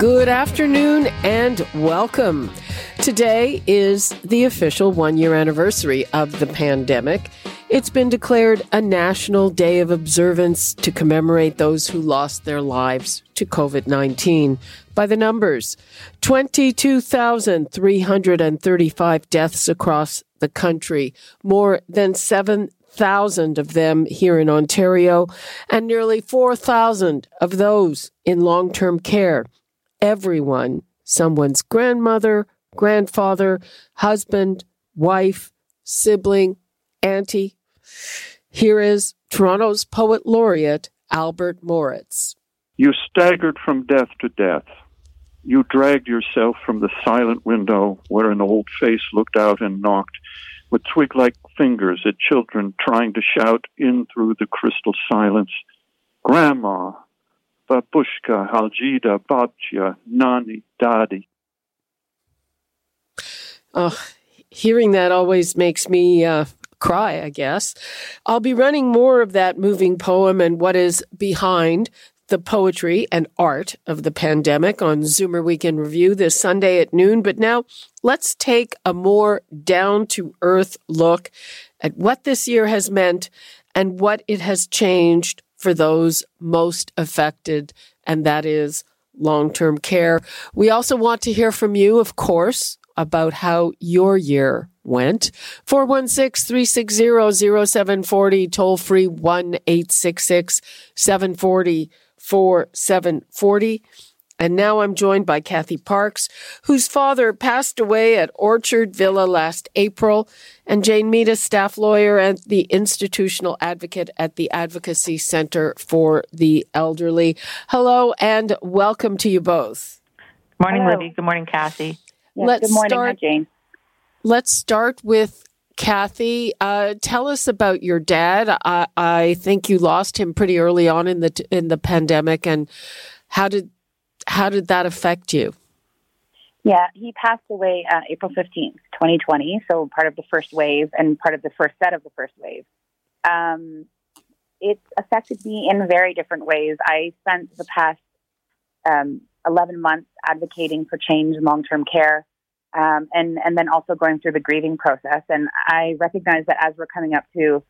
Good afternoon and welcome. Today is the official one year anniversary of the pandemic. It's been declared a national day of observance to commemorate those who lost their lives to COVID 19. By the numbers 22,335 deaths across the country, more than 7,000 of them here in Ontario, and nearly 4,000 of those in long term care everyone someone's grandmother, grandfather, husband, wife, sibling, auntie. Here is Toronto's poet laureate, Albert Moritz. You staggered from death to death. You dragged yourself from the silent window where an old face looked out and knocked with twig like fingers at children trying to shout in through the crystal silence, Grandma, babushka, Haljida, babcia, nani, dadi. Oh, hearing that always makes me uh, cry, I guess. I'll be running more of that moving poem and what is behind the poetry and art of the pandemic on Zoomer Weekend Review this Sunday at noon. But now let's take a more down to earth look at what this year has meant and what it has changed for those most affected, and that is long term care. We also want to hear from you, of course, about how your year went. 416 360 0740, toll free 1 866 740 4740. And now I'm joined by Cathy Parkes, whose father passed away at Orchard Villa last April, and Jane Meadus, staff lawyer and the institutional advocate at the Advocacy Center for the Elderly. Hello and welcome to you both. Good Morning, Hello. Libby. Good morning, Cathy. Yes, let's good morning, start, Jane. Let's start with Cathy. Uh, tell us about your dad. I, I think you lost him pretty early on in the in the pandemic, and how did how did that affect you? Yeah, he passed away uh, April 15th, 2020. So part of the first wave and part of the first set of the first wave. Um, it affected me in very different ways. I spent the past um, 11 months advocating for change in long term care um, and, and then also going through the grieving process. And I recognize that as we're coming up to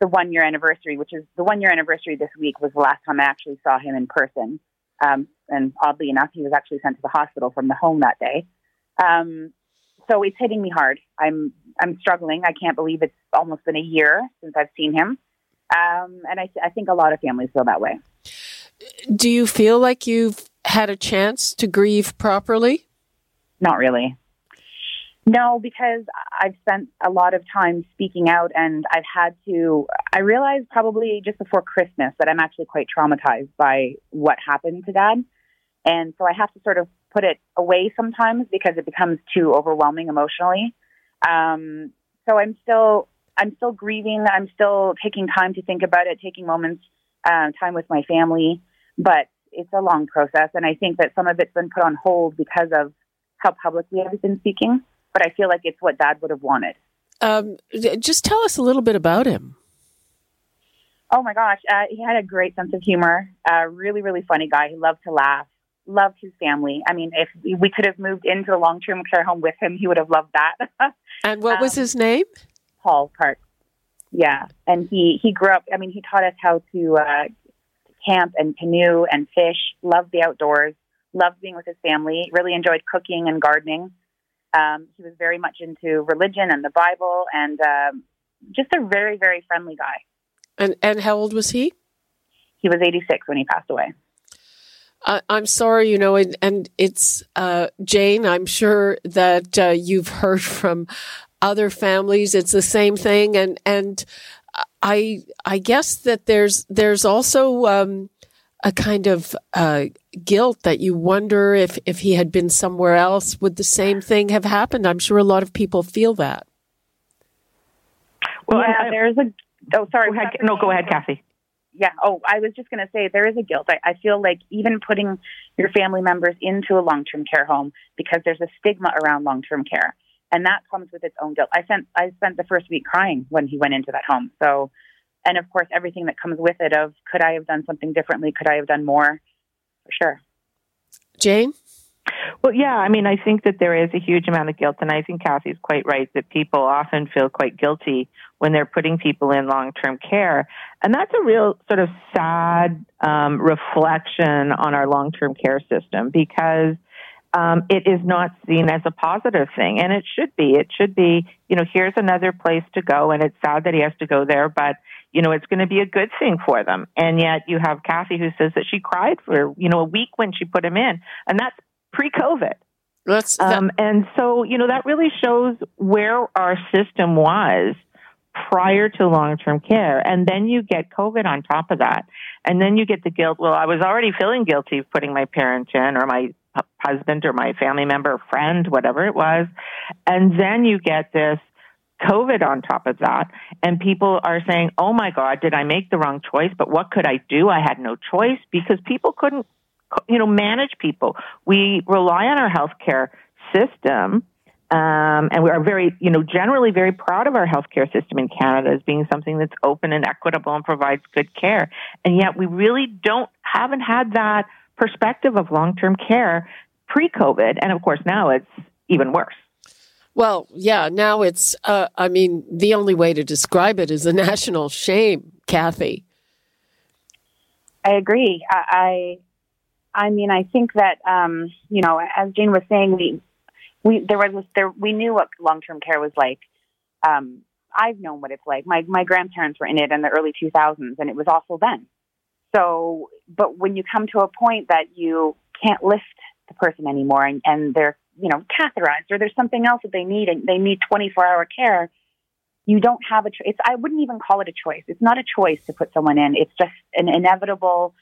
the one year anniversary, which is the one year anniversary this week, was the last time I actually saw him in person. Um, and oddly enough, he was actually sent to the hospital from the home that day. Um, so it's hitting me hard. I'm I'm struggling. I can't believe it's almost been a year since I've seen him, um, and I, I think a lot of families feel that way. Do you feel like you've had a chance to grieve properly? Not really. No, because I've spent a lot of time speaking out and I've had to, I realized probably just before Christmas that I'm actually quite traumatized by what happened to dad. And so I have to sort of put it away sometimes because it becomes too overwhelming emotionally. Um, so I'm still, I'm still grieving. I'm still taking time to think about it, taking moments, uh, time with my family, but it's a long process. And I think that some of it's been put on hold because of how publicly I've been speaking but I feel like it's what dad would have wanted. Um, just tell us a little bit about him. Oh my gosh, uh, he had a great sense of humor. Uh, really, really funny guy. He loved to laugh. Loved his family. I mean, if we could have moved into a long-term care home with him, he would have loved that. and what was um, his name? Paul Park. Yeah, and he he grew up. I mean, he taught us how to uh, camp and canoe and fish. Loved the outdoors. Loved being with his family. Really enjoyed cooking and gardening. Um, he was very much into religion and the Bible, and um, just a very, very friendly guy. And and how old was he? He was 86 when he passed away. Uh, I'm sorry, you know, and, and it's uh, Jane. I'm sure that uh, you've heard from other families. It's the same thing, and and I I guess that there's there's also um, a kind of uh, guilt that you wonder if, if he had been somewhere else, would the same thing have happened? I'm sure a lot of people feel that. Well, yeah, there's a. Oh, sorry. Go ahead, no, go ahead, Cathy. Yeah. Oh, I was just going to say there is a guilt. I, I feel like even putting your family members into a long term care home because there's a stigma around long term care, and that comes with its own guilt. I spent I spent the first week crying when he went into that home. So and of course everything that comes with it of could I have done something differently? Could I have done more? For sure. Jane? Well, yeah, I mean, I think that there is a huge amount of guilt, and I think Cathy's quite right that people often feel quite guilty when they're putting people in long term care. And that's a real sort of sad um, reflection on our long term care system because um, it is not seen as a positive thing, and it should be. It should be, you know, here's another place to go, and it's sad that he has to go there, but you know, it's going to be a good thing for them. And yet you have Cathy who says that she cried for, you know, a week when she put him in. And that's pre COVID. That's, that- um, and so, you know, that really shows where our system was prior to long term care. And then you get COVID on top of that. And then you get the guilt. Well, I was already feeling guilty of putting my parent in or my husband or my family member, or friend, whatever it was. And then you get this COVID on top of that. And people are saying, oh my God, did I make the wrong choice? But what could I do? I had no choice because people couldn't, you know, manage people. We rely on our healthcare system. Um, and we are very, you know, generally very proud of our healthcare system in Canada as being something that's open and equitable and provides good care. And yet we really don't, haven't had that perspective of long-term care pre-COVID. And of course now it's even worse. Well, yeah, now it's, uh, I mean, the only way to describe it is a national shame, Cathy. I agree. I, I, mean, I think that, um, you know, as Jane was saying, we, we, there was, there, we knew what long-term care was like. Um, I've known what it's like. My, my grandparents were in it in the early 2000s and it was awful then. So, but when you come to a point that you can't lift the person anymore and, and they're you know, catheterized or there's something else that they need and they need 24 hour care, you don't have a choice. I wouldn't even call it a choice. It's not a choice to put someone in. It's just an inevitable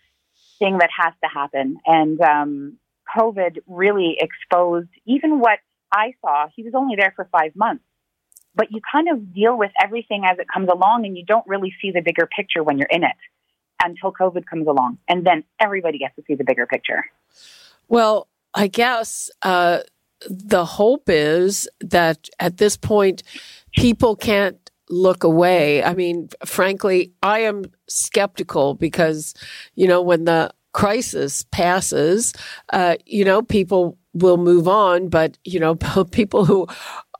thing that has to happen. And um, COVID really exposed even what I saw. He was only there for five months, but you kind of deal with everything as it comes along, and you don't really see the bigger picture when you're in it until COVID comes along, and then everybody gets to see the bigger picture. Well, I guess uh, the hope is that at this point, people can't look away. I mean, frankly, I am skeptical because, you know, when the crisis passes, uh, you know, people will move on, but, you know, people who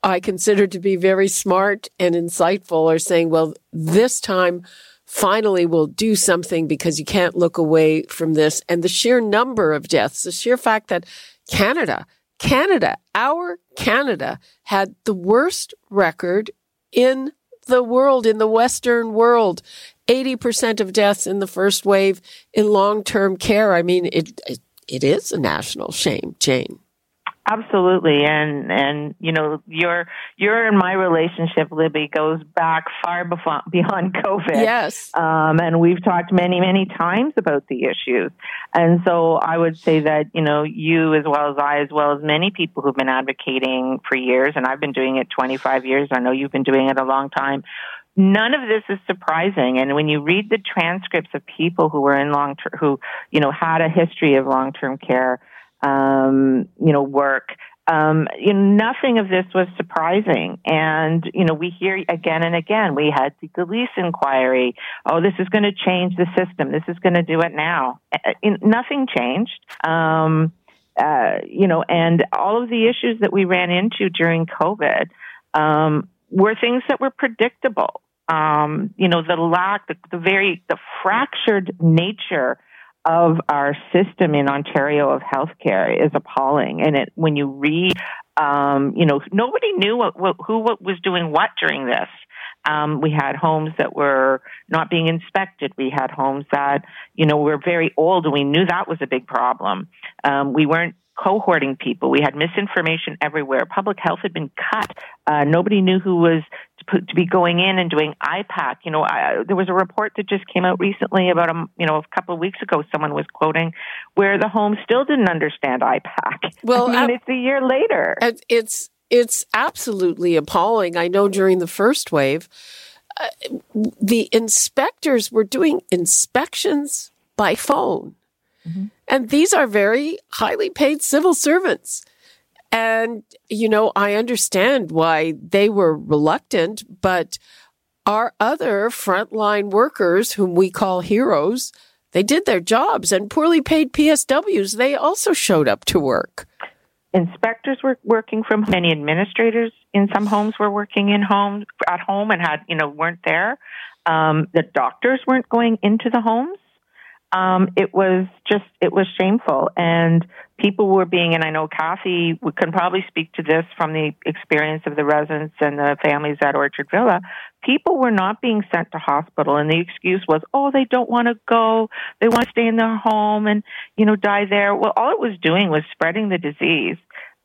I consider to be very smart and insightful are saying, well, this time, finally we'll do something because you can't look away from this. And the sheer number of deaths, the sheer fact that Canada Canada, our Canada had the worst record in the world, in the Western world. 80% of deaths in the first wave in long term care. I mean, it, it, it is a national shame, Jane. Absolutely, and and you know your your and my relationship, Libby, goes back far before, beyond COVID. Yes, um, and we've talked many many times about the issues, and so I would say that you know you as well as I, as well as many people who've been advocating for years, and I've been doing it 25 years. I know you've been doing it a long time. None of this is surprising, and when you read the transcripts of people who were in long term, who you know had a history of long term care um, you know, work. Um, you know, nothing of this was surprising. And, you know, we hear again and again, we had the police inquiry. Oh, this is going to change the system. This is going to do it now. Uh, nothing changed. Um, uh, you know, and all of the issues that we ran into during COVID, um, were things that were predictable. Um, you know, the lack, the, the very, the fractured nature of our system in Ontario of healthcare is appalling. And it, when you read, um, you know, nobody knew what, what, who what was doing what during this. Um, we had homes that were not being inspected. We had homes that, you know, were very old and we knew that was a big problem. Um, we weren't cohorting people. We had misinformation everywhere. Public health had been cut. Uh, nobody knew who was to be going in and doing IPAC. You know, I, there was a report that just came out recently about a you know a couple of weeks ago. Someone was quoting where the home still didn't understand IPAC. Well, I mean, uh, it's a year later. It's it's absolutely appalling. I know during the first wave, uh, the inspectors were doing inspections by phone. Mm-hmm. And these are very highly paid civil servants. And, you know, I understand why they were reluctant, but our other frontline workers, whom we call heroes, they did their jobs and poorly paid PSWs, they also showed up to work. Inspectors were working from home. many administrators in some homes were working in home at home and had, you know, weren't there. Um, the doctors weren't going into the homes um, it was just it was shameful. And people were being and i know cathy can probably speak to this from the experience of the residents and the families at orchard villa. People were not being sent to hospital and the excuse was oh they don't want to go. They want to stay in their home and you know die there. Well all it was doing was spreading the disease.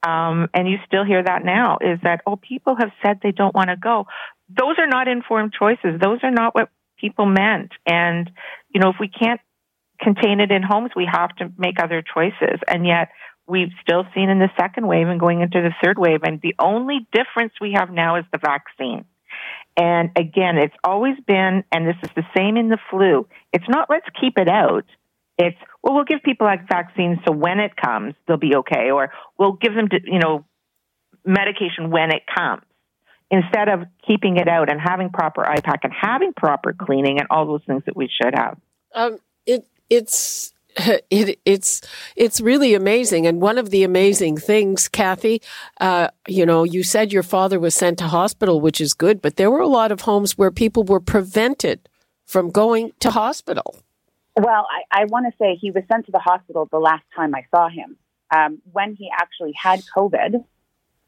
Um, and you still hear that now is that oh people have said they don't want to go. Those are not informed choices. Those are not what people meant. And you know if we can't contain it in homes, we have to make other choices. And yet we've still seen in the second wave and going into the third wave. And the only difference we have now is the vaccine. And again, it's always been, and this is the same in the flu. It's not let's keep it out. It's, well, we'll give people like vaccines so when it comes, they'll be okay. Or we'll give them, to, you know, medication when it comes instead of keeping it out and having proper IPAC and having proper cleaning and all those things that we should have. Um, it it's it, it's it's really amazing. And one of the amazing things, Cathy, uh, you know, you said your father was sent to hospital, which is good, but there were a lot of homes where people were prevented from going to hospital. Well, I, I want to say he was sent to the hospital the last time I saw him. Um, when he actually had COVID,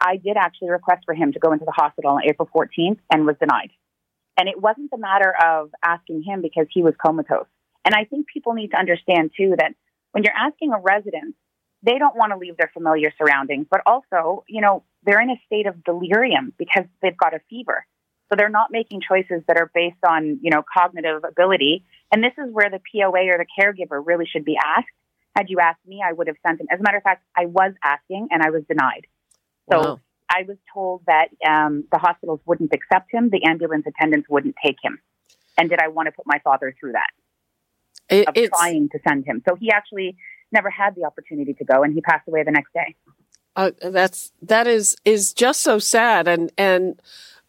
I did actually request for him to go into the hospital on April 14th and was denied. And it wasn't a matter of asking him because he was comatose. And I think people need to understand too that when you're asking a resident, they don't want to leave their familiar surroundings, but also, you know, they're in a state of delirium because they've got a fever. So they're not making choices that are based on, you know, cognitive ability. And this is where the POA or the caregiver really should be asked. Had you asked me, I would have sent him. As a matter of fact, I was asking and I was denied. So wow. I was told that um, the hospitals wouldn't accept him, the ambulance attendants wouldn't take him. And did I want to put my father through that? It, of trying to send him. So he actually never had the opportunity to go, and he passed away the next day. Uh, that's that is is just so sad, and and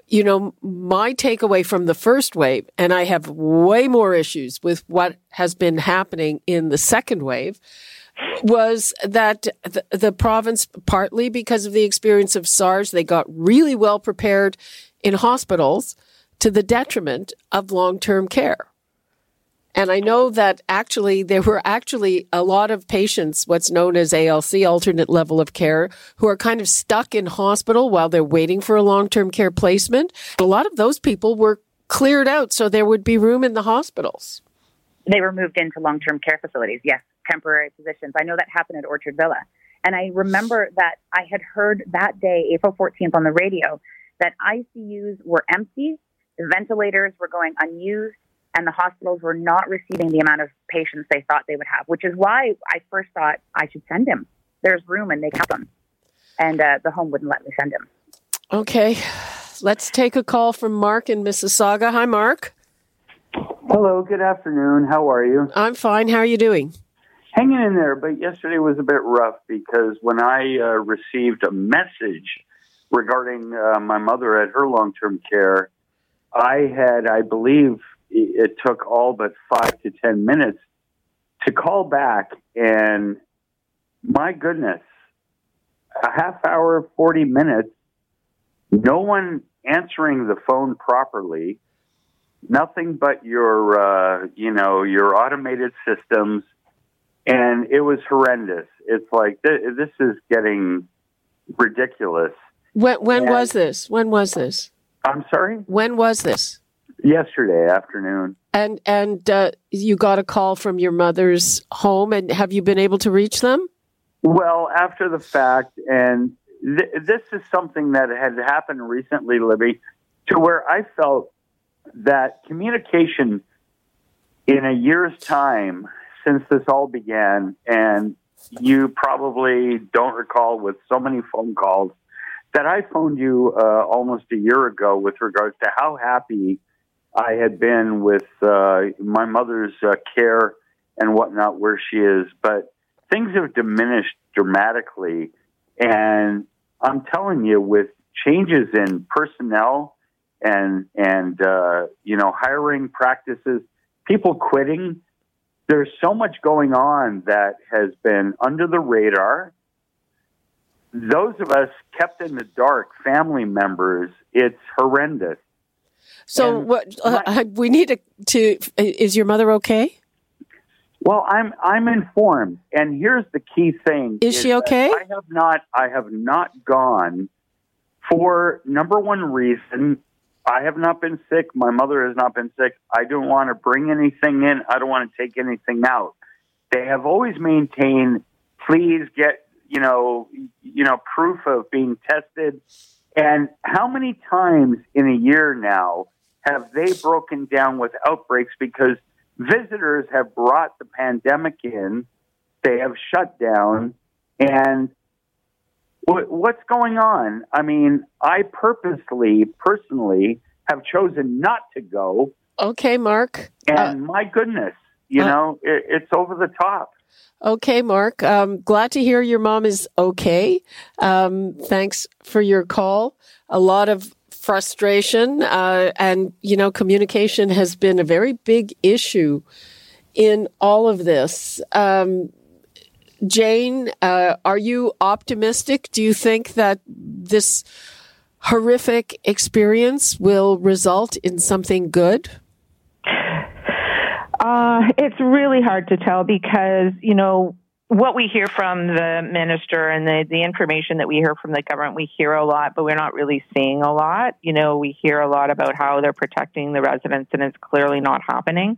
you know my takeaway from the first wave, and I have way more issues with what has been happening in the second wave. Was that the, the province, partly because of the experience of SARS, they got really well prepared in hospitals to the detriment of long term care. And I know that actually there were actually a lot of patients, what's known as ALC, alternate level of care, who are kind of stuck in hospital while they're waiting for a long-term care placement. A lot of those people were cleared out so there would be room in the hospitals. They were moved into long-term care facilities. Yes, temporary positions. I know that happened at Orchard Villa. And I remember that I had heard that day, April 14th on the radio, that ICUs were empty, ventilators were going unused, and the hospitals were not receiving the amount of patients they thought they would have, which is why I first thought I should send him. There's room and they kept him. And uh, the home wouldn't let me send him. Okay. Let's take a call from Mark in Mississauga. Hi, Mark. Hello, good afternoon. How are you? I'm fine. How are you doing? Hanging in there, but yesterday was a bit rough because when I uh, received a message regarding uh, my mother at her long term care, I had, I believe, it took all but five to 10 minutes to call back. And my goodness, a half hour, 40 minutes, no one answering the phone properly, nothing but your, uh, you know, your automated systems. And it was horrendous. It's like, th- this is getting ridiculous. When, when and, was this? When was this? I'm sorry? When was this? Yesterday afternoon. And and uh, you got a call from your mother's home, and have you been able to reach them? Well, after the fact, and th- this is something that had happened recently, Libby. to where I felt that communication in a year's time since this all began, and you probably don't recall with so many phone calls that I phoned you uh, almost a year ago with regards to how happy I had been with uh, my mother's uh, care and whatnot, where she is. But things have diminished dramatically. And I'm telling you, with changes in personnel and, and uh, you know, hiring practices, people quitting, there's so much going on that has been under the radar. Those of us kept in the dark, family members, it's horrendous. So, And what uh, we need to, to is your mother okay? Well, I'm I'm informed, and here's the key thing: Is she okay? I have not I have not gone for number one reason. I have not been sick. My mother has not been sick. I don't want to bring anything in. I don't want to take anything out. They have always maintained, please get you know you know proof of being tested. And how many times in a year now have they broken down with outbreaks because visitors have brought the pandemic in, they have shut down, and what's going on? I mean, I purposely, personally, have chosen not to go, Okay, Mark. and Uh, my goodness, you uh, know, it, it's over the top. Okay, Mark. Um, glad to hear your mom is okay. Um, thanks for your call. A lot of frustration, uh, and you know, communication has been a very big issue in all of this. Um, Jane, uh, are you optimistic? Do you think that this horrific experience will result in something good? Uh, it's really hard to tell because, you know, what we hear from the minister and the, the information that we hear from the government, we hear a lot, but we're not really seeing a lot. You know, we hear a lot about how they're protecting the residents, and it's clearly not happening.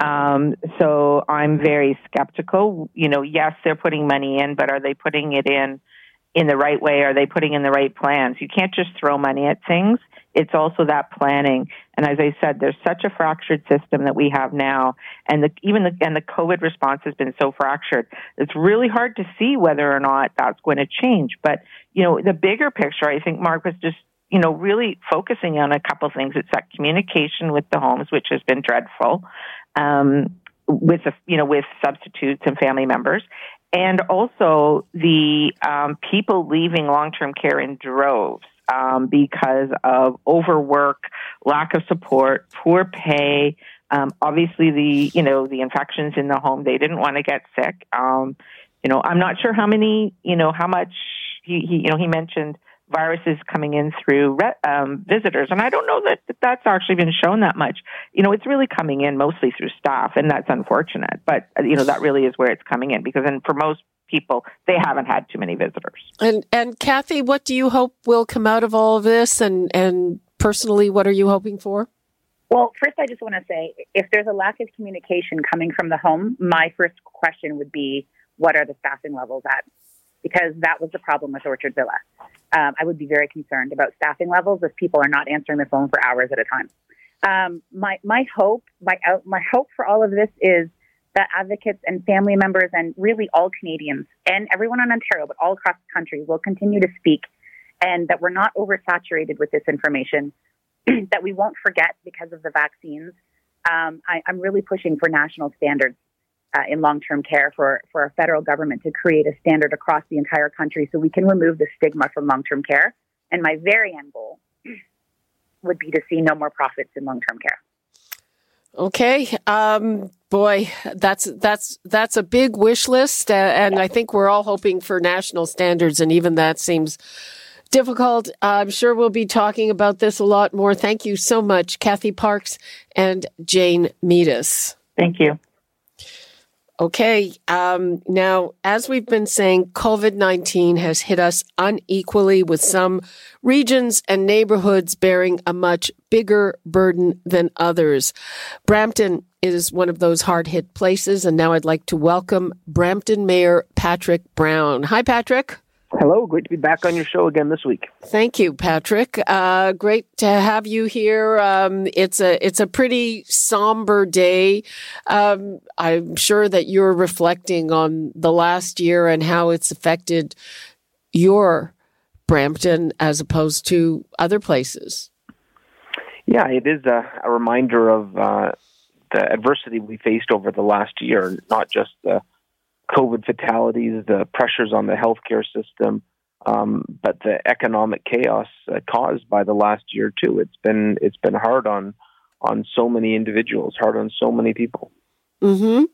Um, so I'm very skeptical. You know, yes, they're putting money in, but are they putting it in in the right way? Are they putting in the right plans? You can't just throw money at things. It's also that planning. And as I said, there's such a fractured system that we have now, and the, even the and the COVID response has been so fractured. It's really hard to see whether or not that's going to change. But you know, the bigger picture, I think Mark was just you know really focusing on a couple things. It's that communication with the homes, which has been dreadful, um, with the, you know with substitutes and family members, and also the um, people leaving long-term care in droves um, because of overwork, lack of support, poor pay. Um, obviously, the you know the infections in the home. They didn't want to get sick. Um, you know, I'm not sure how many. You know, how much he, he you know he mentioned viruses coming in through um, visitors, and I don't know that, that that's actually been shown that much. You know, it's really coming in mostly through staff, and that's unfortunate. But you know, that really is where it's coming in because, and for most people, they haven't had too many visitors. And and Cathy, what do you hope will come out of all of this? And and personally, what are you hoping for? Well, first, I just want to say if there's a lack of communication coming from the home, my first question would be what are the staffing levels at? Because that was the problem with Orchard Villa. Um, I would be very concerned about staffing levels if people are not answering the phone for hours at a time. Um, my my hope my out, my hope for all of this is that advocates and family members and really all Canadians and everyone in Ontario, but all across the country, will continue to speak, and that we're not oversaturated with this information. that we won't forget because of the vaccines. Um, I, I'm really pushing for national standards uh, in long-term care for for a federal government to create a standard across the entire country so we can remove the stigma from long-term care. And my very end goal would be to see no more profits in long-term care. Okay, um, boy, that's that's that's a big wish list, uh, and I think we're all hoping for national standards, and even that seems difficult. I'm sure we'll be talking about this a lot more. Thank you so much, Cathy Parkes and Jane Meadus. Thank you. Okay. Um, now, as we've been saying, COVID 19 has hit us unequally with some regions and neighborhoods bearing a much bigger burden than others. Brampton is one of those hard hit places. And now I'd like to welcome Brampton Mayor Patrick Brown. Hi, Patrick. Hello, great to be back on your show again this week. Thank you, Patrick. Uh, great to have you here. Um, it's a it's a pretty somber day. Um, I'm sure that you're reflecting on the last year and how it's affected your Brampton as opposed to other places. Yeah, it is a, a reminder of uh, the adversity we faced over the last year, not just the COVID fatalities, the pressures on the healthcare system, um, but the economic chaos uh, caused by the last year too. It's been it's been hard on on so many individuals, hard on so many people. Hmm.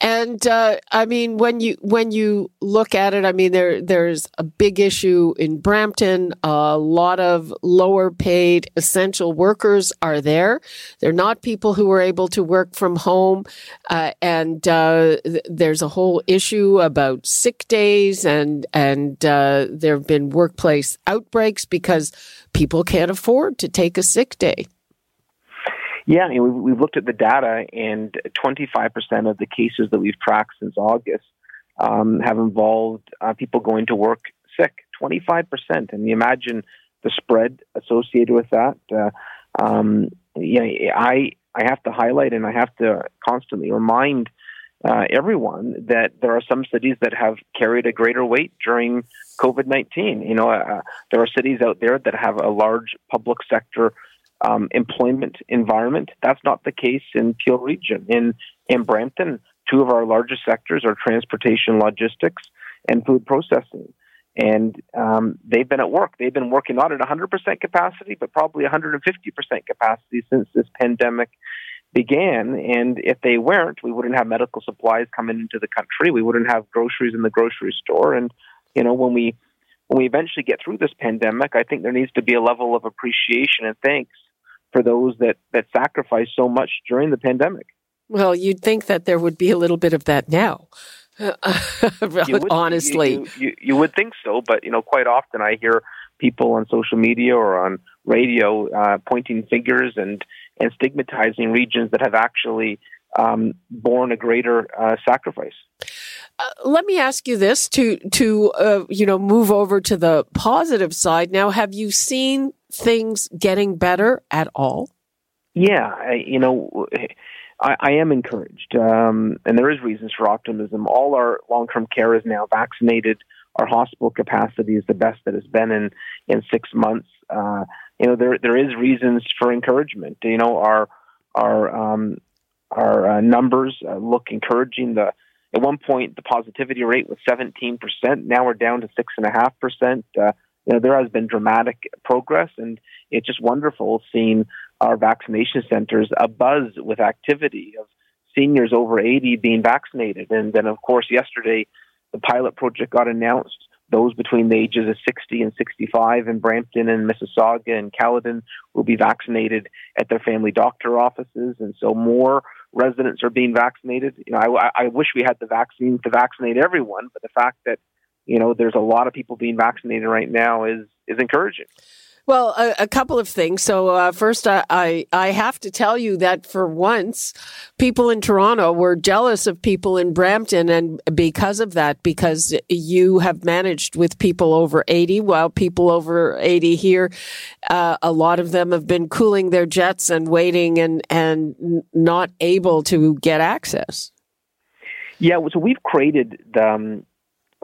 And uh, I mean, when you when you look at it, I mean, there there's a big issue in Brampton. A lot of lower paid essential workers are there. They're not people who are able to work from home, uh, and uh, th- there's a whole issue about sick days, and and uh, there have been workplace outbreaks because people can't afford to take a sick day. Yeah, we've, we've looked at the data, and 25% of the cases that we've tracked since August um, have involved uh, people going to work sick. 25%. And you imagine the spread associated with that. Uh, um, yeah, I, I have to highlight and I have to constantly remind uh, everyone that there are some cities that have carried a greater weight during COVID 19. You know, uh, there are cities out there that have a large public sector um, employment environment. That's not the case in Peel Region. In in Brampton, two of our largest sectors are transportation, logistics, and food processing. And um, they've been at work. They've been working not at 100% capacity, but probably 150% capacity since this pandemic began. And if they weren't, we wouldn't have medical supplies coming into the country. We wouldn't have groceries in the grocery store. And you know, when we when we eventually get through this pandemic, I think there needs to be a level of appreciation and thanks for those that that sacrificed so much during the pandemic. Well, you'd think that there would be a little bit of that now. would, honestly, you, you, you, would think so, but you know, quite often I hear people on social media or on radio uh, pointing fingers and and stigmatizing regions that have actually um, borne a greater uh, sacrifice. Uh, let me ask you this to to uh, you know move over to the positive side. Now, have you seen things getting better at all? Yeah, I, you know, I, I am encouraged, um, and there is reasons for optimism. All our long-term care is now vaccinated. Our hospital capacity is the best that has been in in six months. Uh, you know, there there is reasons for encouragement. You know, our our um, our uh, numbers uh, look encouraging. The at one point the positivity rate was 17 percent. Now we're down to six and a half percent. You know, there has been dramatic progress, and it's just wonderful seeing our vaccination centers abuzz with activity of seniors over 80 being vaccinated. And then, of course, yesterday the pilot project got announced. Those between the ages of 60 and 65 in Brampton and Mississauga and Caledon will be vaccinated at their family doctor offices. And so more residents are being vaccinated. You know, I, I wish we had the vaccine to vaccinate everyone, but the fact that you know, there's a lot of people being vaccinated right now is is encouraging. Well, a, a couple of things. So uh, first, I, I, I have to tell you that for once, people in Toronto were jealous of people in Brampton, and because of that, because you have managed with people over eighty, while people over eighty here, uh, a lot of them have been cooling their jets and waiting and and not able to get access. Yeah, so we've created um,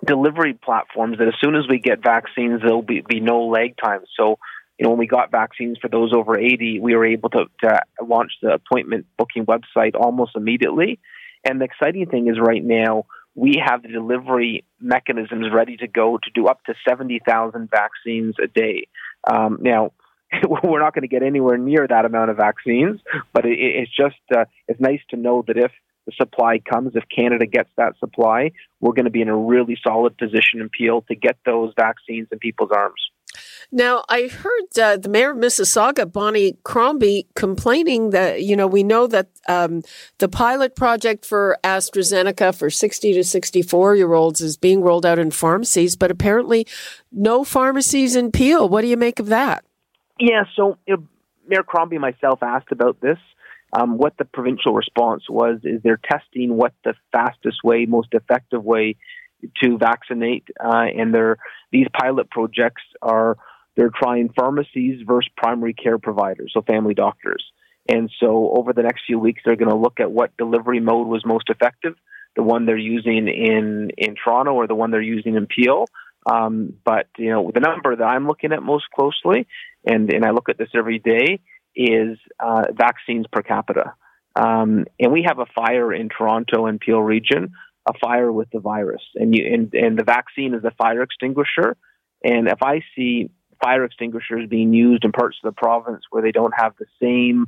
delivery platforms that as soon as we get vaccines, there'll be, be no lag time. So, you know, when we got vaccines for those over 80, we were able to, to launch the appointment booking website almost immediately. And the exciting thing is right now, we have the delivery mechanisms ready to go to do up to 70,000 vaccines a day. Um, now, we're not going to get anywhere near that amount of vaccines, but it, it's just uh, it's nice to know that if the supply comes, if Canada gets that supply, we're going to be in a really solid position in Peel to get those vaccines in people's arms. Now, I heard uh, the mayor of Mississauga, Bonnie Crombie, complaining that, you know, we know that um, the pilot project for AstraZeneca for 60 to 64 year olds is being rolled out in pharmacies, but apparently no pharmacies in Peel. What do you make of that? Yeah, so you know, Mayor Crombie and myself asked about this. Um, what the provincial response was is they're testing what the fastest way, most effective way to vaccinate, uh, and they're, these pilot projects are they're trying pharmacies versus primary care providers, so family doctors. And so over the next few weeks, they're going to look at what delivery mode was most effective, the one they're using in in Toronto or the one they're using in Peel. Um, but you know, the number that I'm looking at most closely, and and I look at this every day, is uh, vaccines per capita. Um, and we have a fire in Toronto and Peel region, a fire with the virus, and you and, and the vaccine is the fire extinguisher. And if I see fire extinguishers being used in parts of the province where they don't have the same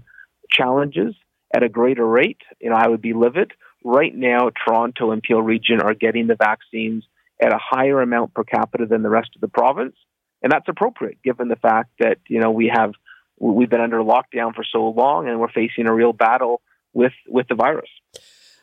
challenges at a greater rate, you know, I would be livid. Right now, Toronto and Peel region are getting the vaccines at a higher amount per capita than the rest of the province, and that's appropriate given the fact that you know we have we've been under lockdown for so long and we're facing a real battle with with the virus.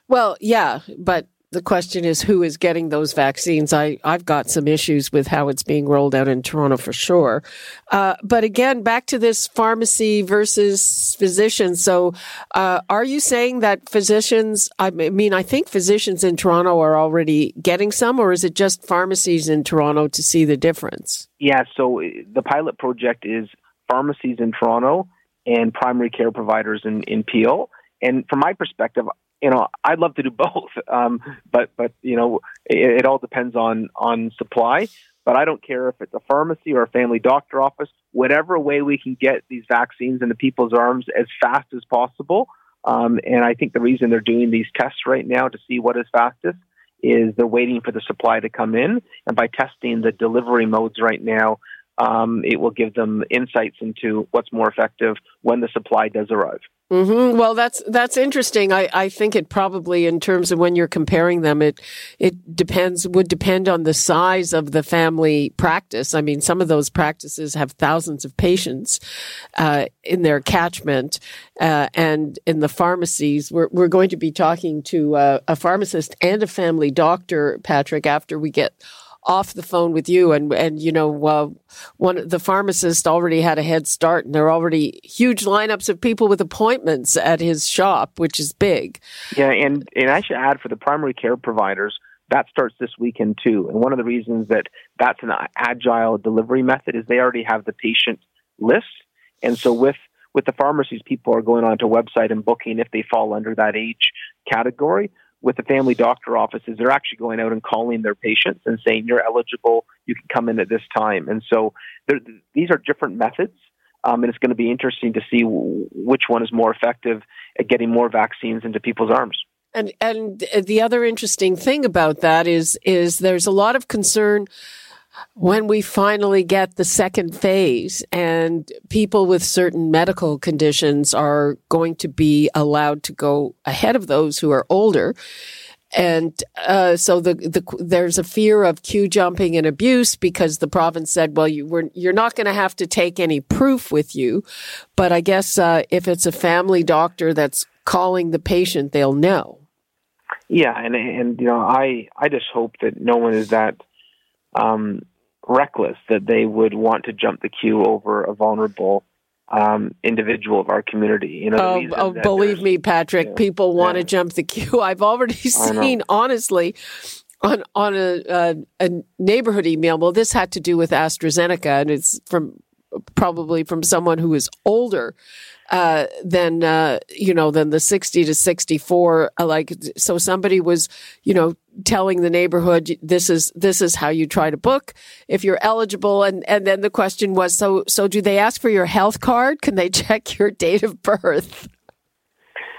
Well, yeah, but the question is who is getting those vaccines. I, I've got some issues with how it's being rolled out in Toronto for sure. Uh, but again, back to this pharmacy versus physicians. So, uh, are you saying that physicians, I mean, I think physicians in Toronto are already getting some, or is it just pharmacies in Toronto to see the difference? Yeah, so uh, the pilot project is pharmacies in Toronto and primary care providers in, in Peel. And from my perspective, you know, I'd love to do both, um, but but you know, it, it all depends on on supply. But I don't care if it's a pharmacy or a family doctor office. Whatever way we can get these vaccines into people's arms as fast as possible. Um, and I think the reason they're doing these tests right now to see what is fastest is they're waiting for the supply to come in. And by testing the delivery modes right now, um, it will give them insights into what's more effective when the supply does arrive. Mm-hmm. Well, that's that's interesting. I, I think it probably, in terms of when you're comparing them, it it depends would depend on the size of the family practice. I mean, some of those practices have thousands of patients uh, in their catchment, uh, and in the pharmacies, we're we're going to be talking to uh, a pharmacist and a family doctor, Patrick, after we get off the phone with you and and you know uh, one the pharmacist already had a head start and there are already huge lineups of people with appointments at his shop which is big. Yeah and and I should add for the primary care providers that starts this weekend too. And one of the reasons that that's an agile delivery method is they already have the patient list. And so with with the pharmacies people are going onto website and booking if they fall under that age category with the family doctor offices, they're actually going out and calling their patients and saying, you're eligible, you can come in at this time. And so these are different methods. Um, and it's going to be interesting to see w- which one is more effective at getting more vaccines into people's arms. And and the other interesting thing about that is is there's a lot of concern when we finally get the second phase and people with certain medical conditions are going to be allowed to go ahead of those who are older. And uh, so the, the, there's a fear of queue jumping and abuse because the province said, well, you were, you're not going to have to take any proof with you. But I guess uh, if it's a family doctor that's calling the patient, they'll know. Yeah, and and you know, I I just hope that no one is that um, reckless that they would want to jump the queue over a vulnerable um, individual of our community. You know, oh, oh believe me, Patrick, yeah, people want yeah. to jump the queue. I've already seen, honestly, on on a, a, a neighborhood email. Well, this had to do with AstraZeneca, and it's from probably from someone who is older uh, than uh, you know than the 60 to 64 uh, like so somebody was you know telling the neighborhood this is this is how you try to book if you're eligible. And and then the question was so so do they ask for your health card? Can they check your date of birth?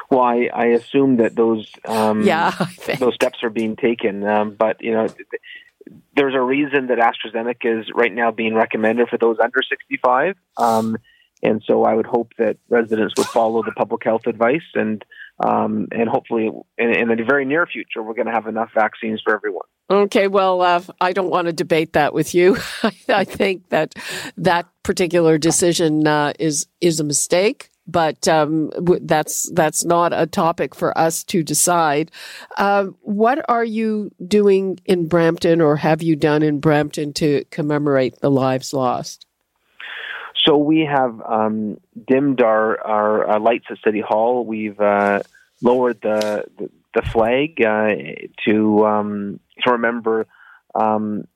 Well, I, I assume that those um, yeah, those steps are being taken, um, but you know, there's a reason that AstraZeneca is right now being recommended for those under 65. Um, and so I would hope that residents would follow the public health advice and um, and hopefully in, in, the very near future we're going to have enough vaccines for everyone. Okay, well, uh, I don't want to debate that with you. I think that that particular decision uh, is is a mistake, but um, that's that's not a topic for us to decide. Uh, what are you doing in Brampton, or have you done in Brampton to commemorate the lives lost? So we have um, dimmed our, our, our, lights at City Hall. We've uh, lowered the, the, the flag uh, to um, to remember um,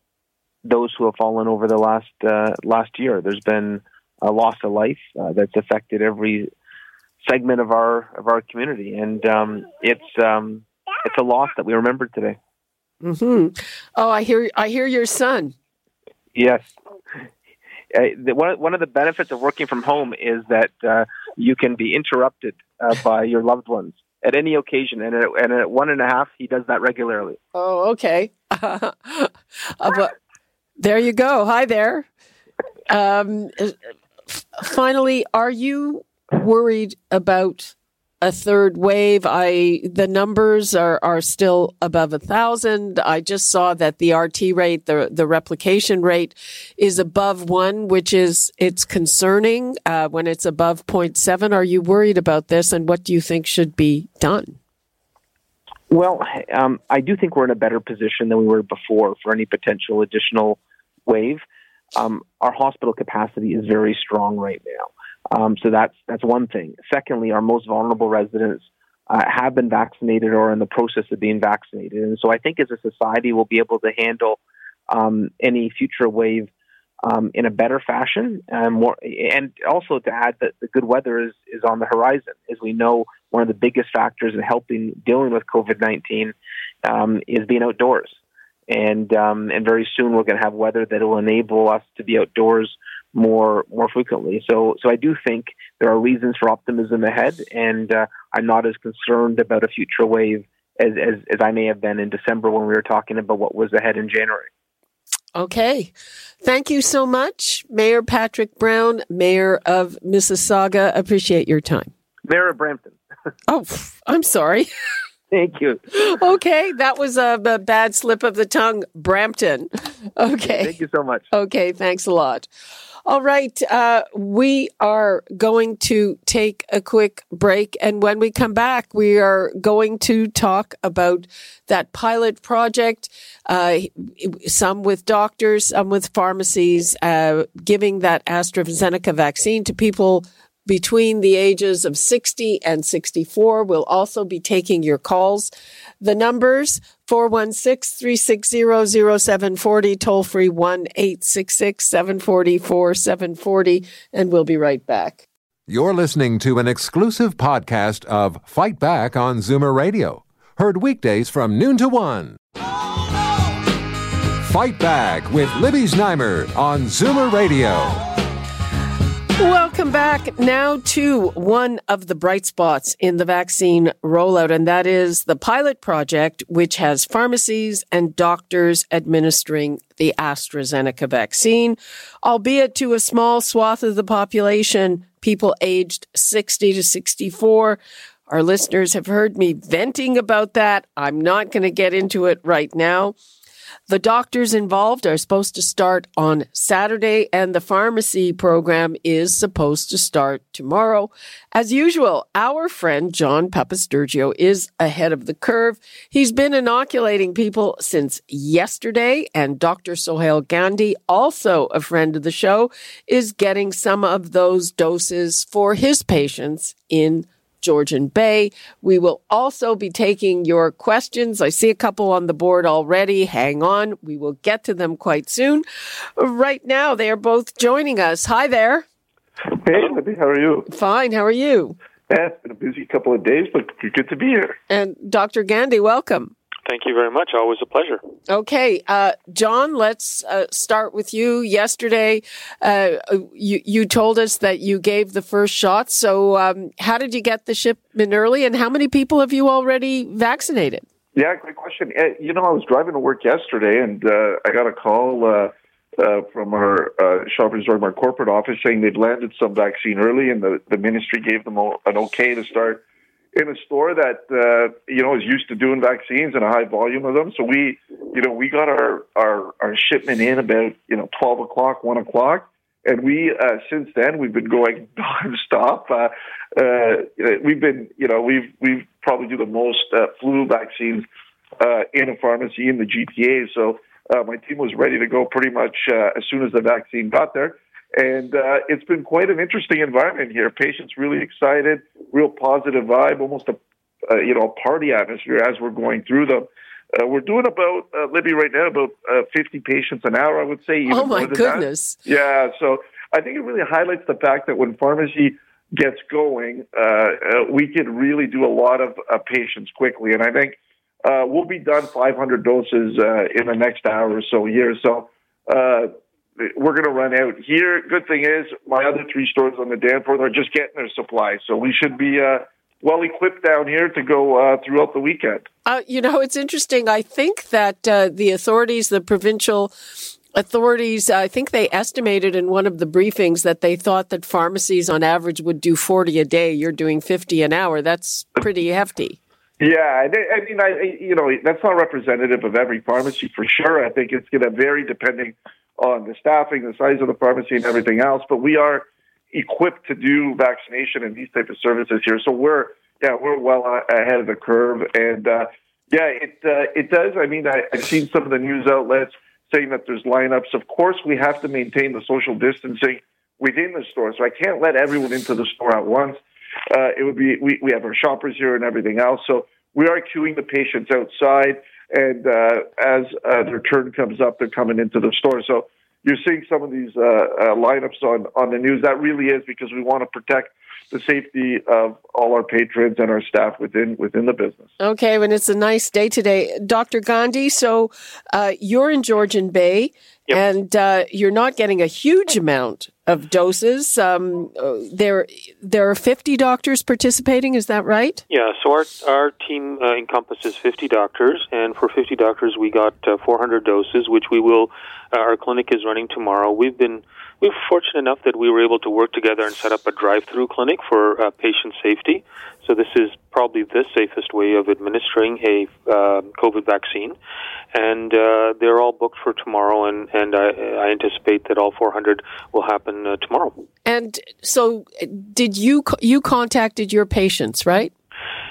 those who have fallen over the last uh, last year. There's been a loss of life uh, that's affected every segment of our of our community, and um, it's um, it's a loss that we remember today. Hmm. Oh, I hear I hear your son. Yes. Uh, the, one, one of the benefits of working from home is that uh, you can be interrupted uh, by your loved ones at any occasion, and at, and at one and a half, he does that regularly. Oh, okay. uh, but there you go. Hi there. Um, finally, are you worried about a third wave. I the numbers are are still above a thousand. I just saw that the RT rate, the the replication rate, is above one, which is it's concerning uh, when it's above 0.7. Are you worried about this, and what do you think should be done? Well, um, I do think we're in a better position than we were before for any potential additional wave. Um, our hospital capacity is very strong right now. Um, so that's that's one thing. Secondly, our most vulnerable residents uh, have been vaccinated or in the process of being vaccinated, and so I think as a society we'll be able to handle um, any future wave um, in a better fashion. And, more, and also to add that the good weather is is on the horizon, as we know. One of the biggest factors in helping dealing with COVID nineteen um, is being outdoors, and um, and very soon we're going to have weather that will enable us to be outdoors more more frequently. So so I do think there are reasons for optimism ahead, and uh, I'm not as concerned about a future wave as, as as I may have been in December when we were talking about what was ahead in January. Okay. Thank you so much, Mayor Patrick Brown, Mayor of Mississauga. Appreciate your time. Mayor of Brampton. oh, I'm sorry. Thank you. Okay, that was a, a, bad slip of the tongue. Brampton. Okay. Thank you so much. Okay, thanks a lot. All right. Uh, we are going to take a quick break. And when we come back, we are going to talk about that pilot project, uh, some with doctors, some with pharmacies, uh, giving that AstraZeneca vaccine to people between the ages of 60 and 64. We'll also be taking your calls. The numbers 416 360 0740, toll free 1 866 744 740, and we'll be right back. You're listening to an exclusive podcast of Fight Back on Zoomer Radio, heard weekdays from noon to 1. Fight Back with Libby Znaimer on Zoomer Radio. Welcome back now to one of the bright spots in the vaccine rollout, and that is the pilot project, which has pharmacies and doctors administering the AstraZeneca vaccine, albeit to a small swath of the population, people aged 60 to 64. Our listeners have heard me venting about that. I'm not going to get into it right now. The doctors involved are supposed to start on Saturday, and the pharmacy program is supposed to start tomorrow. As usual, our friend John Papastergiou is ahead of the curve. He's been inoculating people since yesterday, and Dr. Sohail Gandhi, also a friend of the show, is getting some of those doses for his patients in Georgian Bay. We will also be taking your questions. I see a couple on the board already. Hang on. We will get to them quite soon. Right now, they are both joining us. Hi there. Hey, Libby, how are you? Fine. How are you? Yeah, it's been a busy couple of days, but good to be here. And Dr. Gandhi, welcome. Thank you very much. Always a pleasure. Okay, uh, John, let's uh, start with you. Yesterday, uh, you you told us that you gave the first shot. So, um, how did you get the shipment early, and how many people have you already vaccinated? Yeah, great question. Uh, you know, I was driving to work yesterday, and uh, I got a call. Uh, from our uh, Shoppers Drug Mart corporate office saying they'd landed some vaccine early and the, the ministry gave them an okay to start in a store that uh, you know is used to doing vaccines and a high volume of them. So we, you know, we got our our, our shipment in about you know twelve o'clock, one o'clock, and we uh, since then we've been going nonstop. Uh, uh, we've been, you know, we've we've probably do the most uh, flu vaccines uh, in a pharmacy in the GTA. So uh, my team was ready to go pretty much uh, as soon as the vaccine got there. And uh, it's been quite an interesting environment here. Patients really excited, real positive vibe, almost a uh, you know party atmosphere as we're going through them. Uh, we're doing about uh, Libby right now about uh, 50 patients an hour. I would say. oh my goodness! That. Yeah, so I think it really highlights the fact that when pharmacy gets going, uh, uh, we can really do a lot of uh, patients quickly, and I think we'll be done 500 doses in the next hour or so here. So we're going to run out here. Good thing is, my other three stores on the Danforth are just getting their supplies, so we should be uh, well equipped down here to go uh, throughout the weekend. Uh, you know, it's interesting. I think that uh, the authorities, the provincial authorities, I think they estimated in one of the briefings that they thought that pharmacies on average would do 40 a day. You're doing 50 an hour. That's pretty hefty. Yeah, I mean, I you know that's not representative of every pharmacy for sure. I think it's going to vary depending on the staffing, the size of the pharmacy, and everything else. But we are equipped to do vaccination and these type of services here. So we're yeah we're well ahead of the curve, and uh, yeah it uh, it does. I mean I, I've seen some of the news outlets saying that there's lineups. Of course, we have to maintain the social distancing within the store, so I can't let everyone into the store at once. Uh, it would be we, we have our shoppers here and everything else, so we are queuing the patients outside and uh, as uh, their turn comes up, they're coming into the store. So you're seeing some of these uh, uh, lineups on on the news. That really is because we want to protect the safety of all our patrons and our staff within within the business. Okay, and it's a nice day today, Dr. Gandhi. So uh, you're in Georgian Bay, yep. and uh, you're not getting a huge amount of doses. Um, there there are 50 doctors participating. Is that right? Yeah. So our our team uh, encompasses 50 doctors, and for 50 doctors, we got uh, 400 doses, which we will. Uh, our clinic is running tomorrow. We've been we were fortunate enough that we were able to work together and set up a drive-through clinic for uh, patient safety. So this is probably the safest way of administering a uh, COVID vaccine, and uh, they're all booked for tomorrow. And and I, I anticipate that all 400 will happen uh, tomorrow. And so, did you you contacted your patients, right?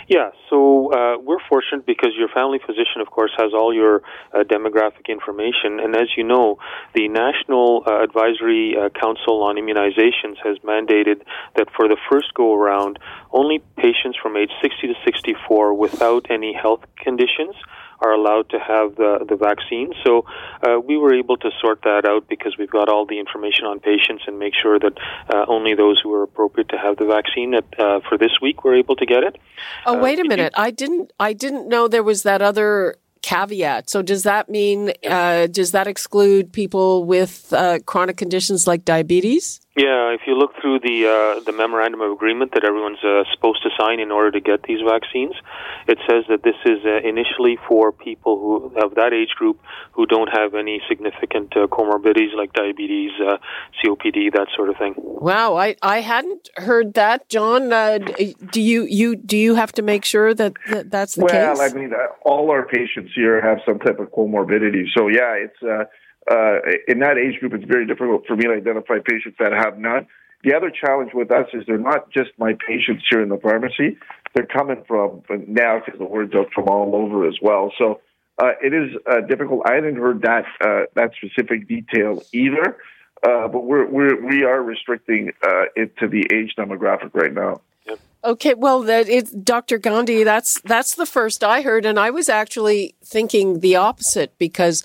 Yeah, so uh, we're fortunate because your family physician, of course, has all your uh, demographic information. And as you know, the National uh, Advisory uh, Council on Immunizations has mandated that for the first go around, only patients from age 60 to 64 without any health conditions are allowed to have the, the vaccine. So uh, we were able to sort that out because we've got all the information on patients and make sure that uh, only those who are appropriate to have the vaccine at, uh, for this week were able to get it. Oh, uh, wait a minute! I didn't I didn't know there was that other caveat. So does that mean uh, does that exclude people with uh, chronic conditions like diabetes? Yeah, if you look through the uh, the memorandum of agreement that everyone's uh, supposed to sign in order to get these vaccines, it says that this is uh, initially for people who of that age group who don't have any significant uh, comorbidities like diabetes, uh, COPD, that sort of thing. Wow, I, I hadn't heard that, John. Uh, do you you do you have to make sure that, that that's the well, case? Well, I mean, all our patients here have some type of comorbidity, so yeah, it's uh, in that age group, it's very difficult for me to identify patients that have none. The other challenge with us is they're not just my patients here in the pharmacy; they're coming from now because the word's out from all over as well. So uh, it is uh, difficult. I hadn't heard that uh, that specific detail either, uh, but we're, we're we are restricting uh, it to the age demographic right now. Okay, well, that it's Dr. Gandhi. That's that's the first I heard, and I was actually thinking the opposite because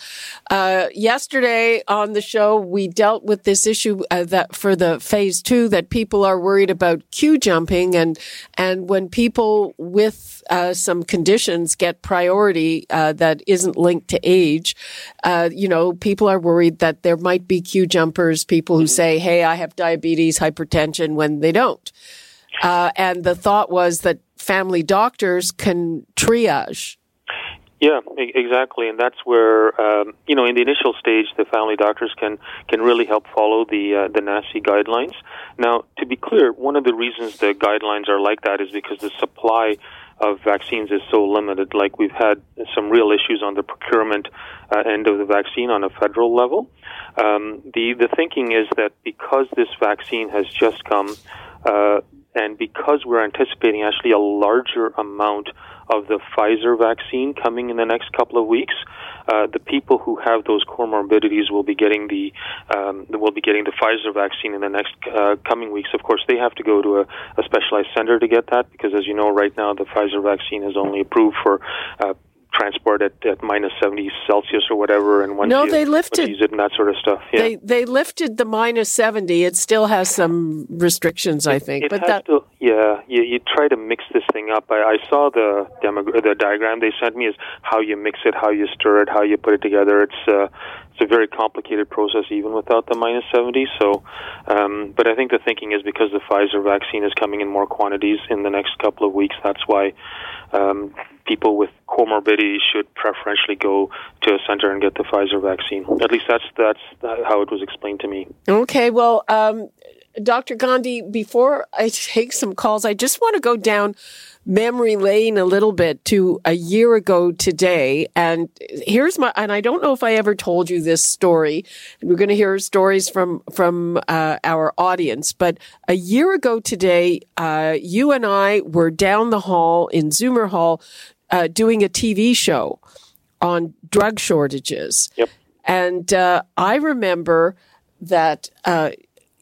uh, yesterday on the show we dealt with this issue uh, that for the phase two that people are worried about queue jumping, and and when people with uh, some conditions get priority uh, that isn't linked to age, uh, you know, people are worried that there might be queue jumpers, people who say, "Hey, I have diabetes, hypertension," when they don't. Uh, and the thought was that family doctors can triage. Yeah, exactly, and that's where um, you know in the initial stage, the family doctors can can really help follow the uh, the NACI guidelines. Now, to be clear, one of the reasons the guidelines are like that is because the supply of vaccines is so limited. Like we've had some real issues on the procurement uh, end of the vaccine on a federal level. Um, the the thinking is that because this vaccine has just come. Uh, and because we're anticipating actually a larger amount of the Pfizer vaccine coming in the next couple of weeks, uh, the people who have those comorbidities will be getting the um, will be getting the Pfizer vaccine in the next uh, coming weeks. Of course, they have to go to a, a, specialized center to get that because, as you know, right now the Pfizer vaccine is only approved for uh, transport at, at minus 70 Celsius or whatever, and once no, you, they lifted use it and that sort of stuff. Yeah. They they lifted the minus seventy. It still has some restrictions, I think, it but that to, yeah, you, you try to mix this thing up. I, I saw the demo, the diagram they sent me is how you mix it, how you stir it, how you put it together. It's uh, it's a very complicated process even without the minus 70. So, um, but I think the thinking is because the Pfizer vaccine is coming in more quantities in the next couple of weeks. That's why um, people with comorbidities should preferentially go to a center and get the Pfizer vaccine. At least that's that's how it was explained to me. Okay, well, um, Dr. Gandhi, before I take some calls, I just want to go down memory lane a little bit to a year ago today. And here's my, and I don't know if I ever told you this story. We're going to hear stories from, from, uh, our audience. But a year ago today, uh, you and I were down the hall in Zoomer Hall, uh, doing a TV show on drug shortages. Yep. And, uh, I remember that, uh,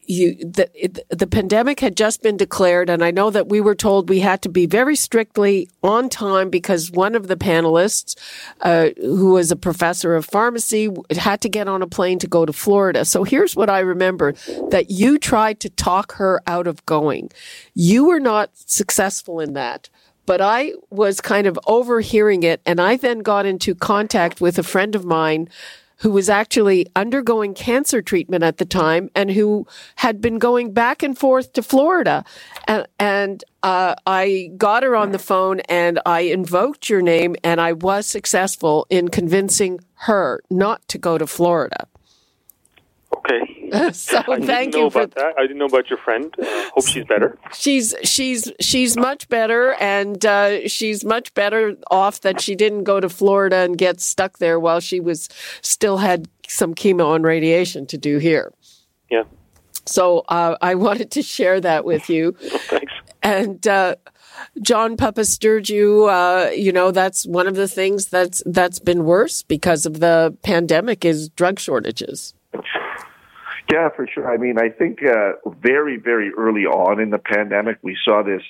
you the the pandemic had just been declared and I know that we were told we had to be very strictly on time because one of the panelists uh, who was a professor of pharmacy had to get on a plane to go to Florida. So here's what I remember that you tried to talk her out of going. You were not successful in that but I was kind of overhearing it. And I then got into contact with a friend of mine who was actually undergoing cancer treatment at the time and who had been going back and forth to Florida. And, and uh, I got her on the phone and I invoked your name and I was successful in convincing her not to go to Florida. Okay. so I thank you for that. I didn't know about your friend. Uh, hope she's better. she's she's she's much better and uh, she's much better off that she didn't go to Florida and get stuck there while she was still had some chemo and radiation to do here. Yeah. So uh, I wanted to share that with you. Thanks. And uh, John Papastergiou, uh, you know, that's one of the things that's that's been worse because of the pandemic is drug shortages. Yeah, for sure. I mean, I think uh, very, very early on in the pandemic, we saw this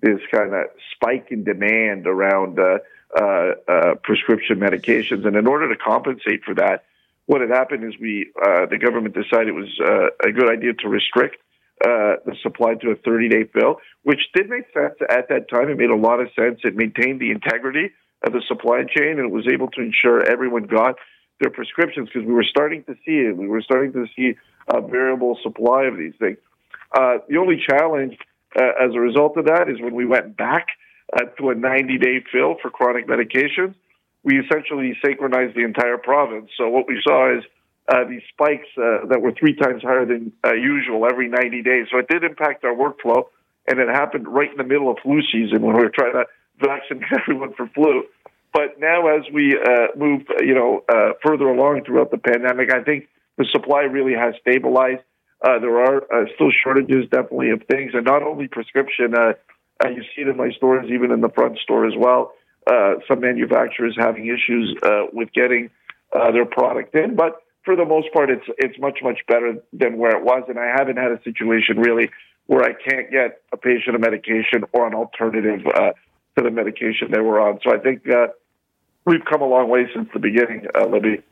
this kind of spike in demand around uh, uh, uh, prescription medications, and in order to compensate for that, what had happened is we uh, the government decided it was uh, a good idea to restrict the supply to a 30 day fill, which did make sense at that time. It made a lot of sense. It maintained the integrity of the supply chain, and it was able to ensure everyone got their prescriptions because we were starting to see it. We were starting to see a variable supply of these things. Uh, the only challenge uh, as a result of that is when we went back uh, to a 90 day fill for chronic medications, we essentially synchronized the entire province. So what we saw is uh, these spikes uh, that were three times higher than usual every 90 days. So it did impact our workflow, and it happened right in the middle of flu season when we were trying to vaccinate everyone for flu. But now, as we move, you know, further along throughout the pandemic, I think the supply really has stabilized. Uh, there are uh, still shortages, definitely, of things, and not only prescription. Uh, uh, you see it in my stores, even in the front store as well. Uh, some manufacturers having issues uh, with getting uh, their product in, but for the most part, it's it's much much better than where it was. And I haven't had a situation really where I can't get a patient a medication or an alternative uh, to the medication they were on. So I think uh, we've come a long way since the beginning, uh, Libby.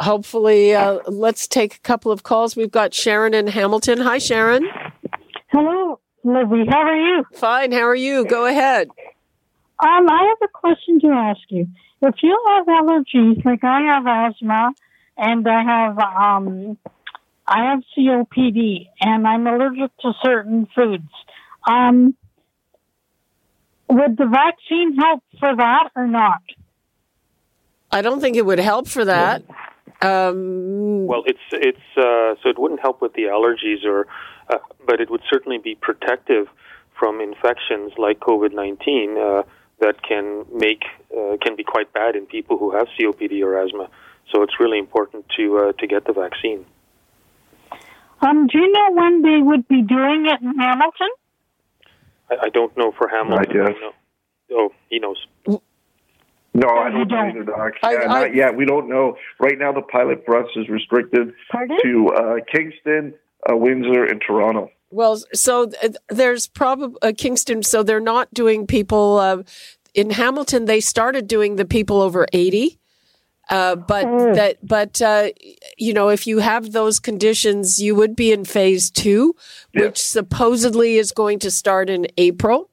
Hopefully, uh, let's take a couple of calls. We've got Sharon in Hamilton. Hi, Sharon. Hello, Libby. How are you? Fine. How are you? Go ahead. Um, I have a question to ask you. If you have allergies, like I have asthma, and I have um, I have COPD, and I'm allergic to certain foods. Um, would the vaccine help for that or not? I don't think it would help for that. Um, Well, it's it's uh, so it wouldn't help with the allergies, or uh, but it would certainly be protective from infections like COVID nineteen uh, that can make uh, can be quite bad in people who have COPD or asthma. So it's really important to uh, to get the vaccine. Um, do you know when they would be doing it in Hamilton? I, I don't know for Hamilton. I guess. know. Oh, he knows. No, I don't know don't. either, Doc. I- Yeah, I- not yet. We don't know. Right now, the pilot for us is restricted Pardon? to uh, Kingston, uh, Windsor, and Toronto. well, so th- there's probably uh, Kingston. So they're not doing people. Uh, in Hamilton they started doing the people over eighty. Uh, but Mm. that, but uh, you know, if you have those conditions, you would be in phase two, which supposedly is going to start in April.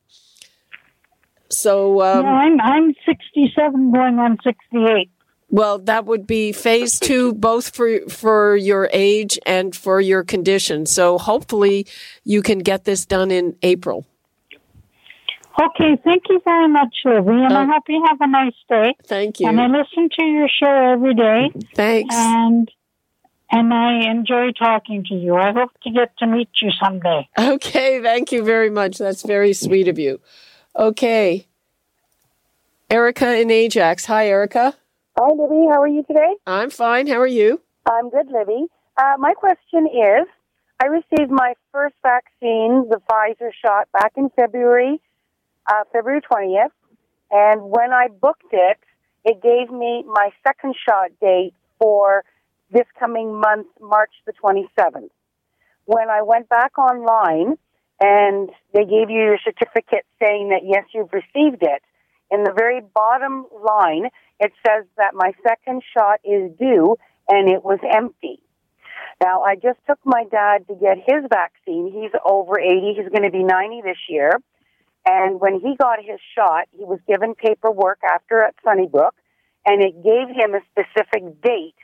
So, um, yeah, I'm I'm 67 going on 68. well, that would be phase two, both for for your age and for your condition. So, hopefully, you can get this done in April. Okay, thank you very much, Libby, and I Uh, hope you have a nice day. Thank you. And I listen to your show every day, Thanks. and and I enjoy talking to you. I hope to get to meet you someday. Okay, thank you very much. That's very sweet of you. Okay. Erica in Ajax. Hi, Erica. Hi, Libby. How are you today? I'm fine. How are you? I'm good, Libby. Uh, my question is I received my first vaccine, the Pfizer shot, back in February, uh, February 20th. And when I booked it, it gave me my second shot date for this coming month, March the 27th. When I went back online and they gave you your certificate saying that yes, you've received it, in the very bottom line, it says that my second shot is due and it was empty. Now, I just took my dad to get his vaccine. He's over 80. He's going to be 90 this year. And when he got his shot, he was given paperwork after at Sunnybrook, and it gave him a specific date,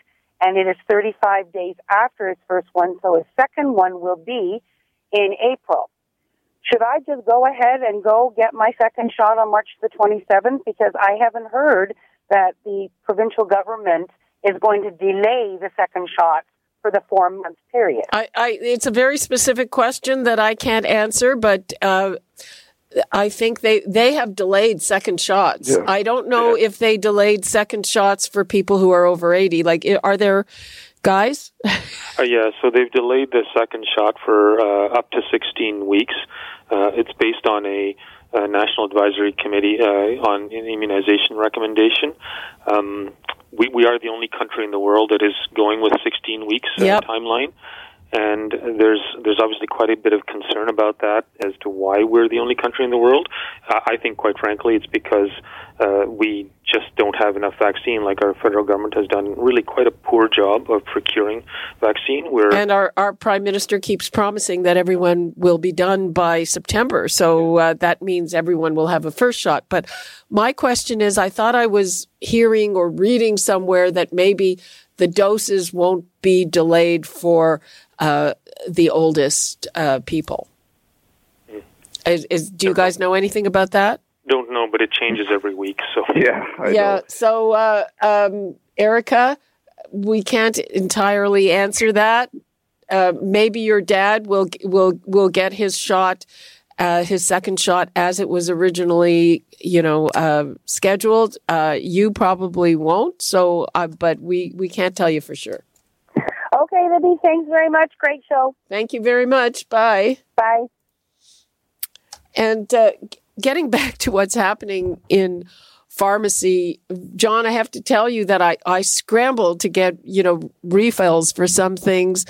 and it is 35 days after his first one, so his second one will be in April. Should I just go ahead and go get my second shot on March the 27th? Because I haven't heard that the provincial government is going to delay the second shot for the four month period. I, I, it's a very specific question that I can't answer, but uh, I think they, they have delayed second shots. Yeah. I don't know if they delayed second shots for people who are over 80. Like, are there guys? Uh, yeah, so they've delayed the second shot for uh, up to 16 weeks. Uh, it's based on a, a National Advisory Committee uh, on immunization recommendation. Um, we, we are the only country in the world that is going with 16 weeks uh, Yep. timeline. And there's there's obviously quite a bit of concern about that as to why we're the only country in the world. I think, quite frankly, it's because uh, we just don't have enough vaccine. Like our federal government has done really quite a poor job of procuring vaccine. We're And our, our prime minister keeps promising that everyone will be done by September. So uh, that means everyone will have a first shot. But my question is I thought I was hearing or reading somewhere that maybe the doses won't be delayed for uh, the oldest uh, people. Is, is, do you guys know anything about that? don't know, but it changes every week. So yeah, yeah. So, uh, um, Erica, we can't entirely answer that. Uh, maybe your dad will will will get his shot, uh, his second shot, as it was originally, you know, uh, scheduled. Uh, you probably won't. So, uh, but we we can't tell you for sure. Libby, thanks very much. Great show. Thank you very much. Bye. Bye. And uh, getting back to what's happening in pharmacy, John, I have to tell you that I, I scrambled to get you know refills for some things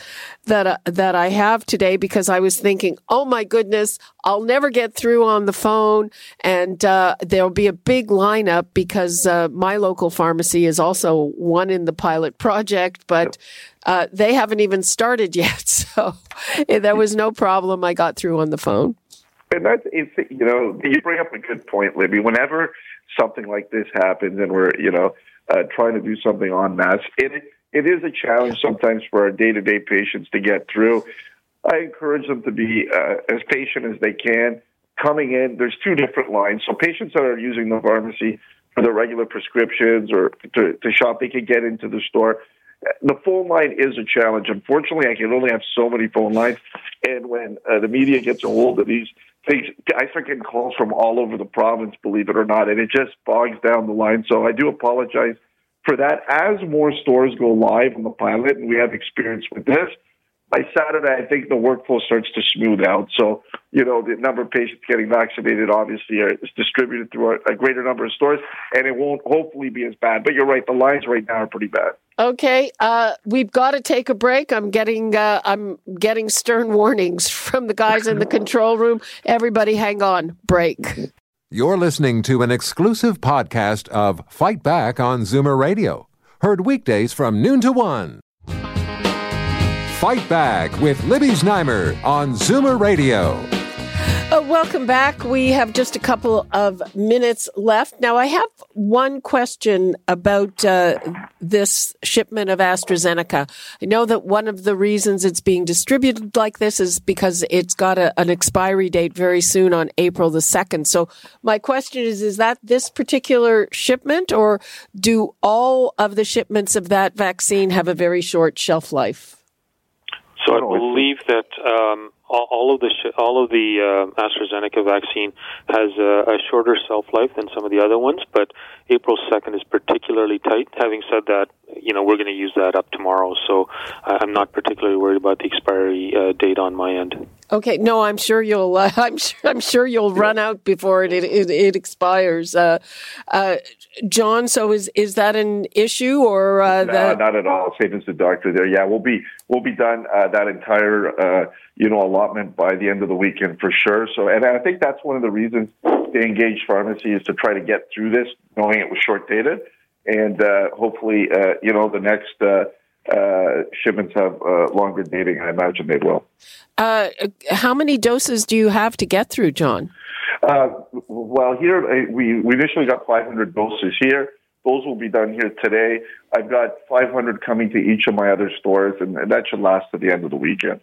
that uh, that I have today because I was thinking, oh my goodness, I'll never get through on the phone, and uh, there'll be a big lineup because uh, my local pharmacy is also one in the pilot project, but. Uh, they haven't even started yet, so eh, there was no problem. I got through on the phone. And that's you know you bring up a good point, Libby. Whenever something like this happens, and we're you know uh, trying to do something on mass. it it is a challenge sometimes for our day to day patients to get through. I encourage them to be uh, as patient as they can. Coming in, there's two different lines. So patients that are using the pharmacy for their regular prescriptions or to, to shop, they can get into the store. The phone line is a challenge. Unfortunately, I can only have so many phone lines, and when uh, the media gets a hold of these things, I start getting calls from all over the province, believe it or not, and it just bogs down the line. So I do apologize for that. As more stores go live on the pilot, and we have experience with this, by Saturday, I think the workflow starts to smooth out. So, you know, the number of patients getting vaccinated obviously are, is distributed through a, a greater number of stores, and it won't hopefully be as bad. But you're right, the lines right now are pretty bad. Okay, uh, we've got to take a break. I'm getting uh, I'm getting stern warnings from the guys in the control room. Everybody, hang on. Break. You're listening to an exclusive podcast of Fight Back on Zoomer Radio, heard weekdays from noon to one. Fight Back with Libby Znaimer on Zoomer Radio. Uh, welcome back. We have just a couple of minutes left. Now, I have one question about uh, this shipment of AstraZeneca. I know that one of the reasons it's being distributed like this is because it's got a, an expiry date very soon on April the 2nd. So, my question is is that this particular shipment, or do all of the shipments of that vaccine have a very short shelf life? So, I believe that. Um, all of the sh- all of the uh, AstraZeneca vaccine has a, a, shorter shelf life than some of the other ones, but April second is particularly tight. Having said that, you know we're going to use that up tomorrow, so I'm not particularly worried about the expiry uh, date on my end. Okay, no, I'm sure you'll. Uh, I'm sure. I'm sure you'll run out before it it, it expires. Uh, uh, John, so is is that an issue or uh, no, not at all? Same as the doctor there. Yeah, we'll be we'll be done uh, that entire you know allotment by the end of the weekend for sure. So, and I think that's one of the reasons they engaged pharmacy is to try to get through this, knowing it was short dated, and hopefully, you know, the next uh, shipments have uh, longer dating. I imagine they will. Uh, how many doses do you have to get through, John? Uh, well, here uh, we, we initially got 500 doses here. Those will be done here today. I've got 500 coming to each of my other stores, and, and that should last to the end of the weekend.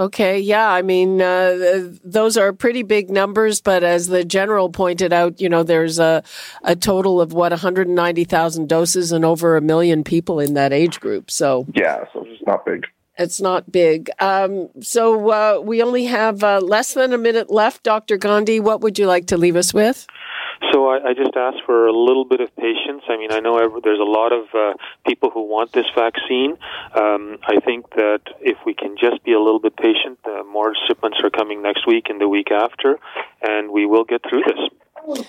Okay, yeah, I mean, uh, those are pretty big numbers, but as the general pointed out, you know, there's a, a total of what 190,000 doses and over a million people in that age group. So yeah, so it's not big. It's not big. Um, so uh, we only have uh, less than a minute left, Dr. Gandhi. What would you like to leave us with? So I, I just ask for a little bit of patience. I mean, I know every, there's a lot of uh, people who want this vaccine. Um, I think that if we can just be a little bit patient, uh, more shipments are coming next week and the week after, and we will get through this.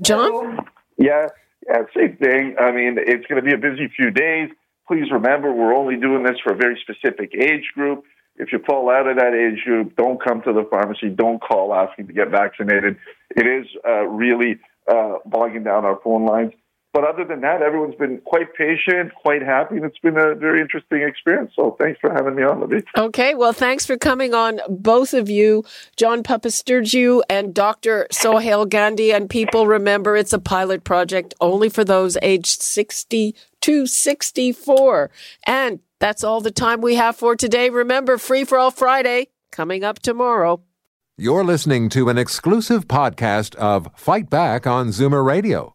John? Yeah, yeah, same thing. I mean, it's going to be a busy few days. Please remember, we're only doing this for a very specific age group. If you fall out of that age group, don't come to the pharmacy. Don't call asking to get vaccinated. It is uh, really uh, bogging down our phone lines. But other than that, everyone's been quite patient, quite happy, and it's been a very interesting experience. So thanks for having me on, Libby. Okay, well, thanks for coming on, both of you, John Papastergiou and Dr. Sohail Gandhi. And people remember it's a pilot project only for those aged 60 to 64. And that's all the time we have for today. Remember, Free for All Friday coming up tomorrow. You're listening to an exclusive podcast of Fight Back on Zoomer Radio,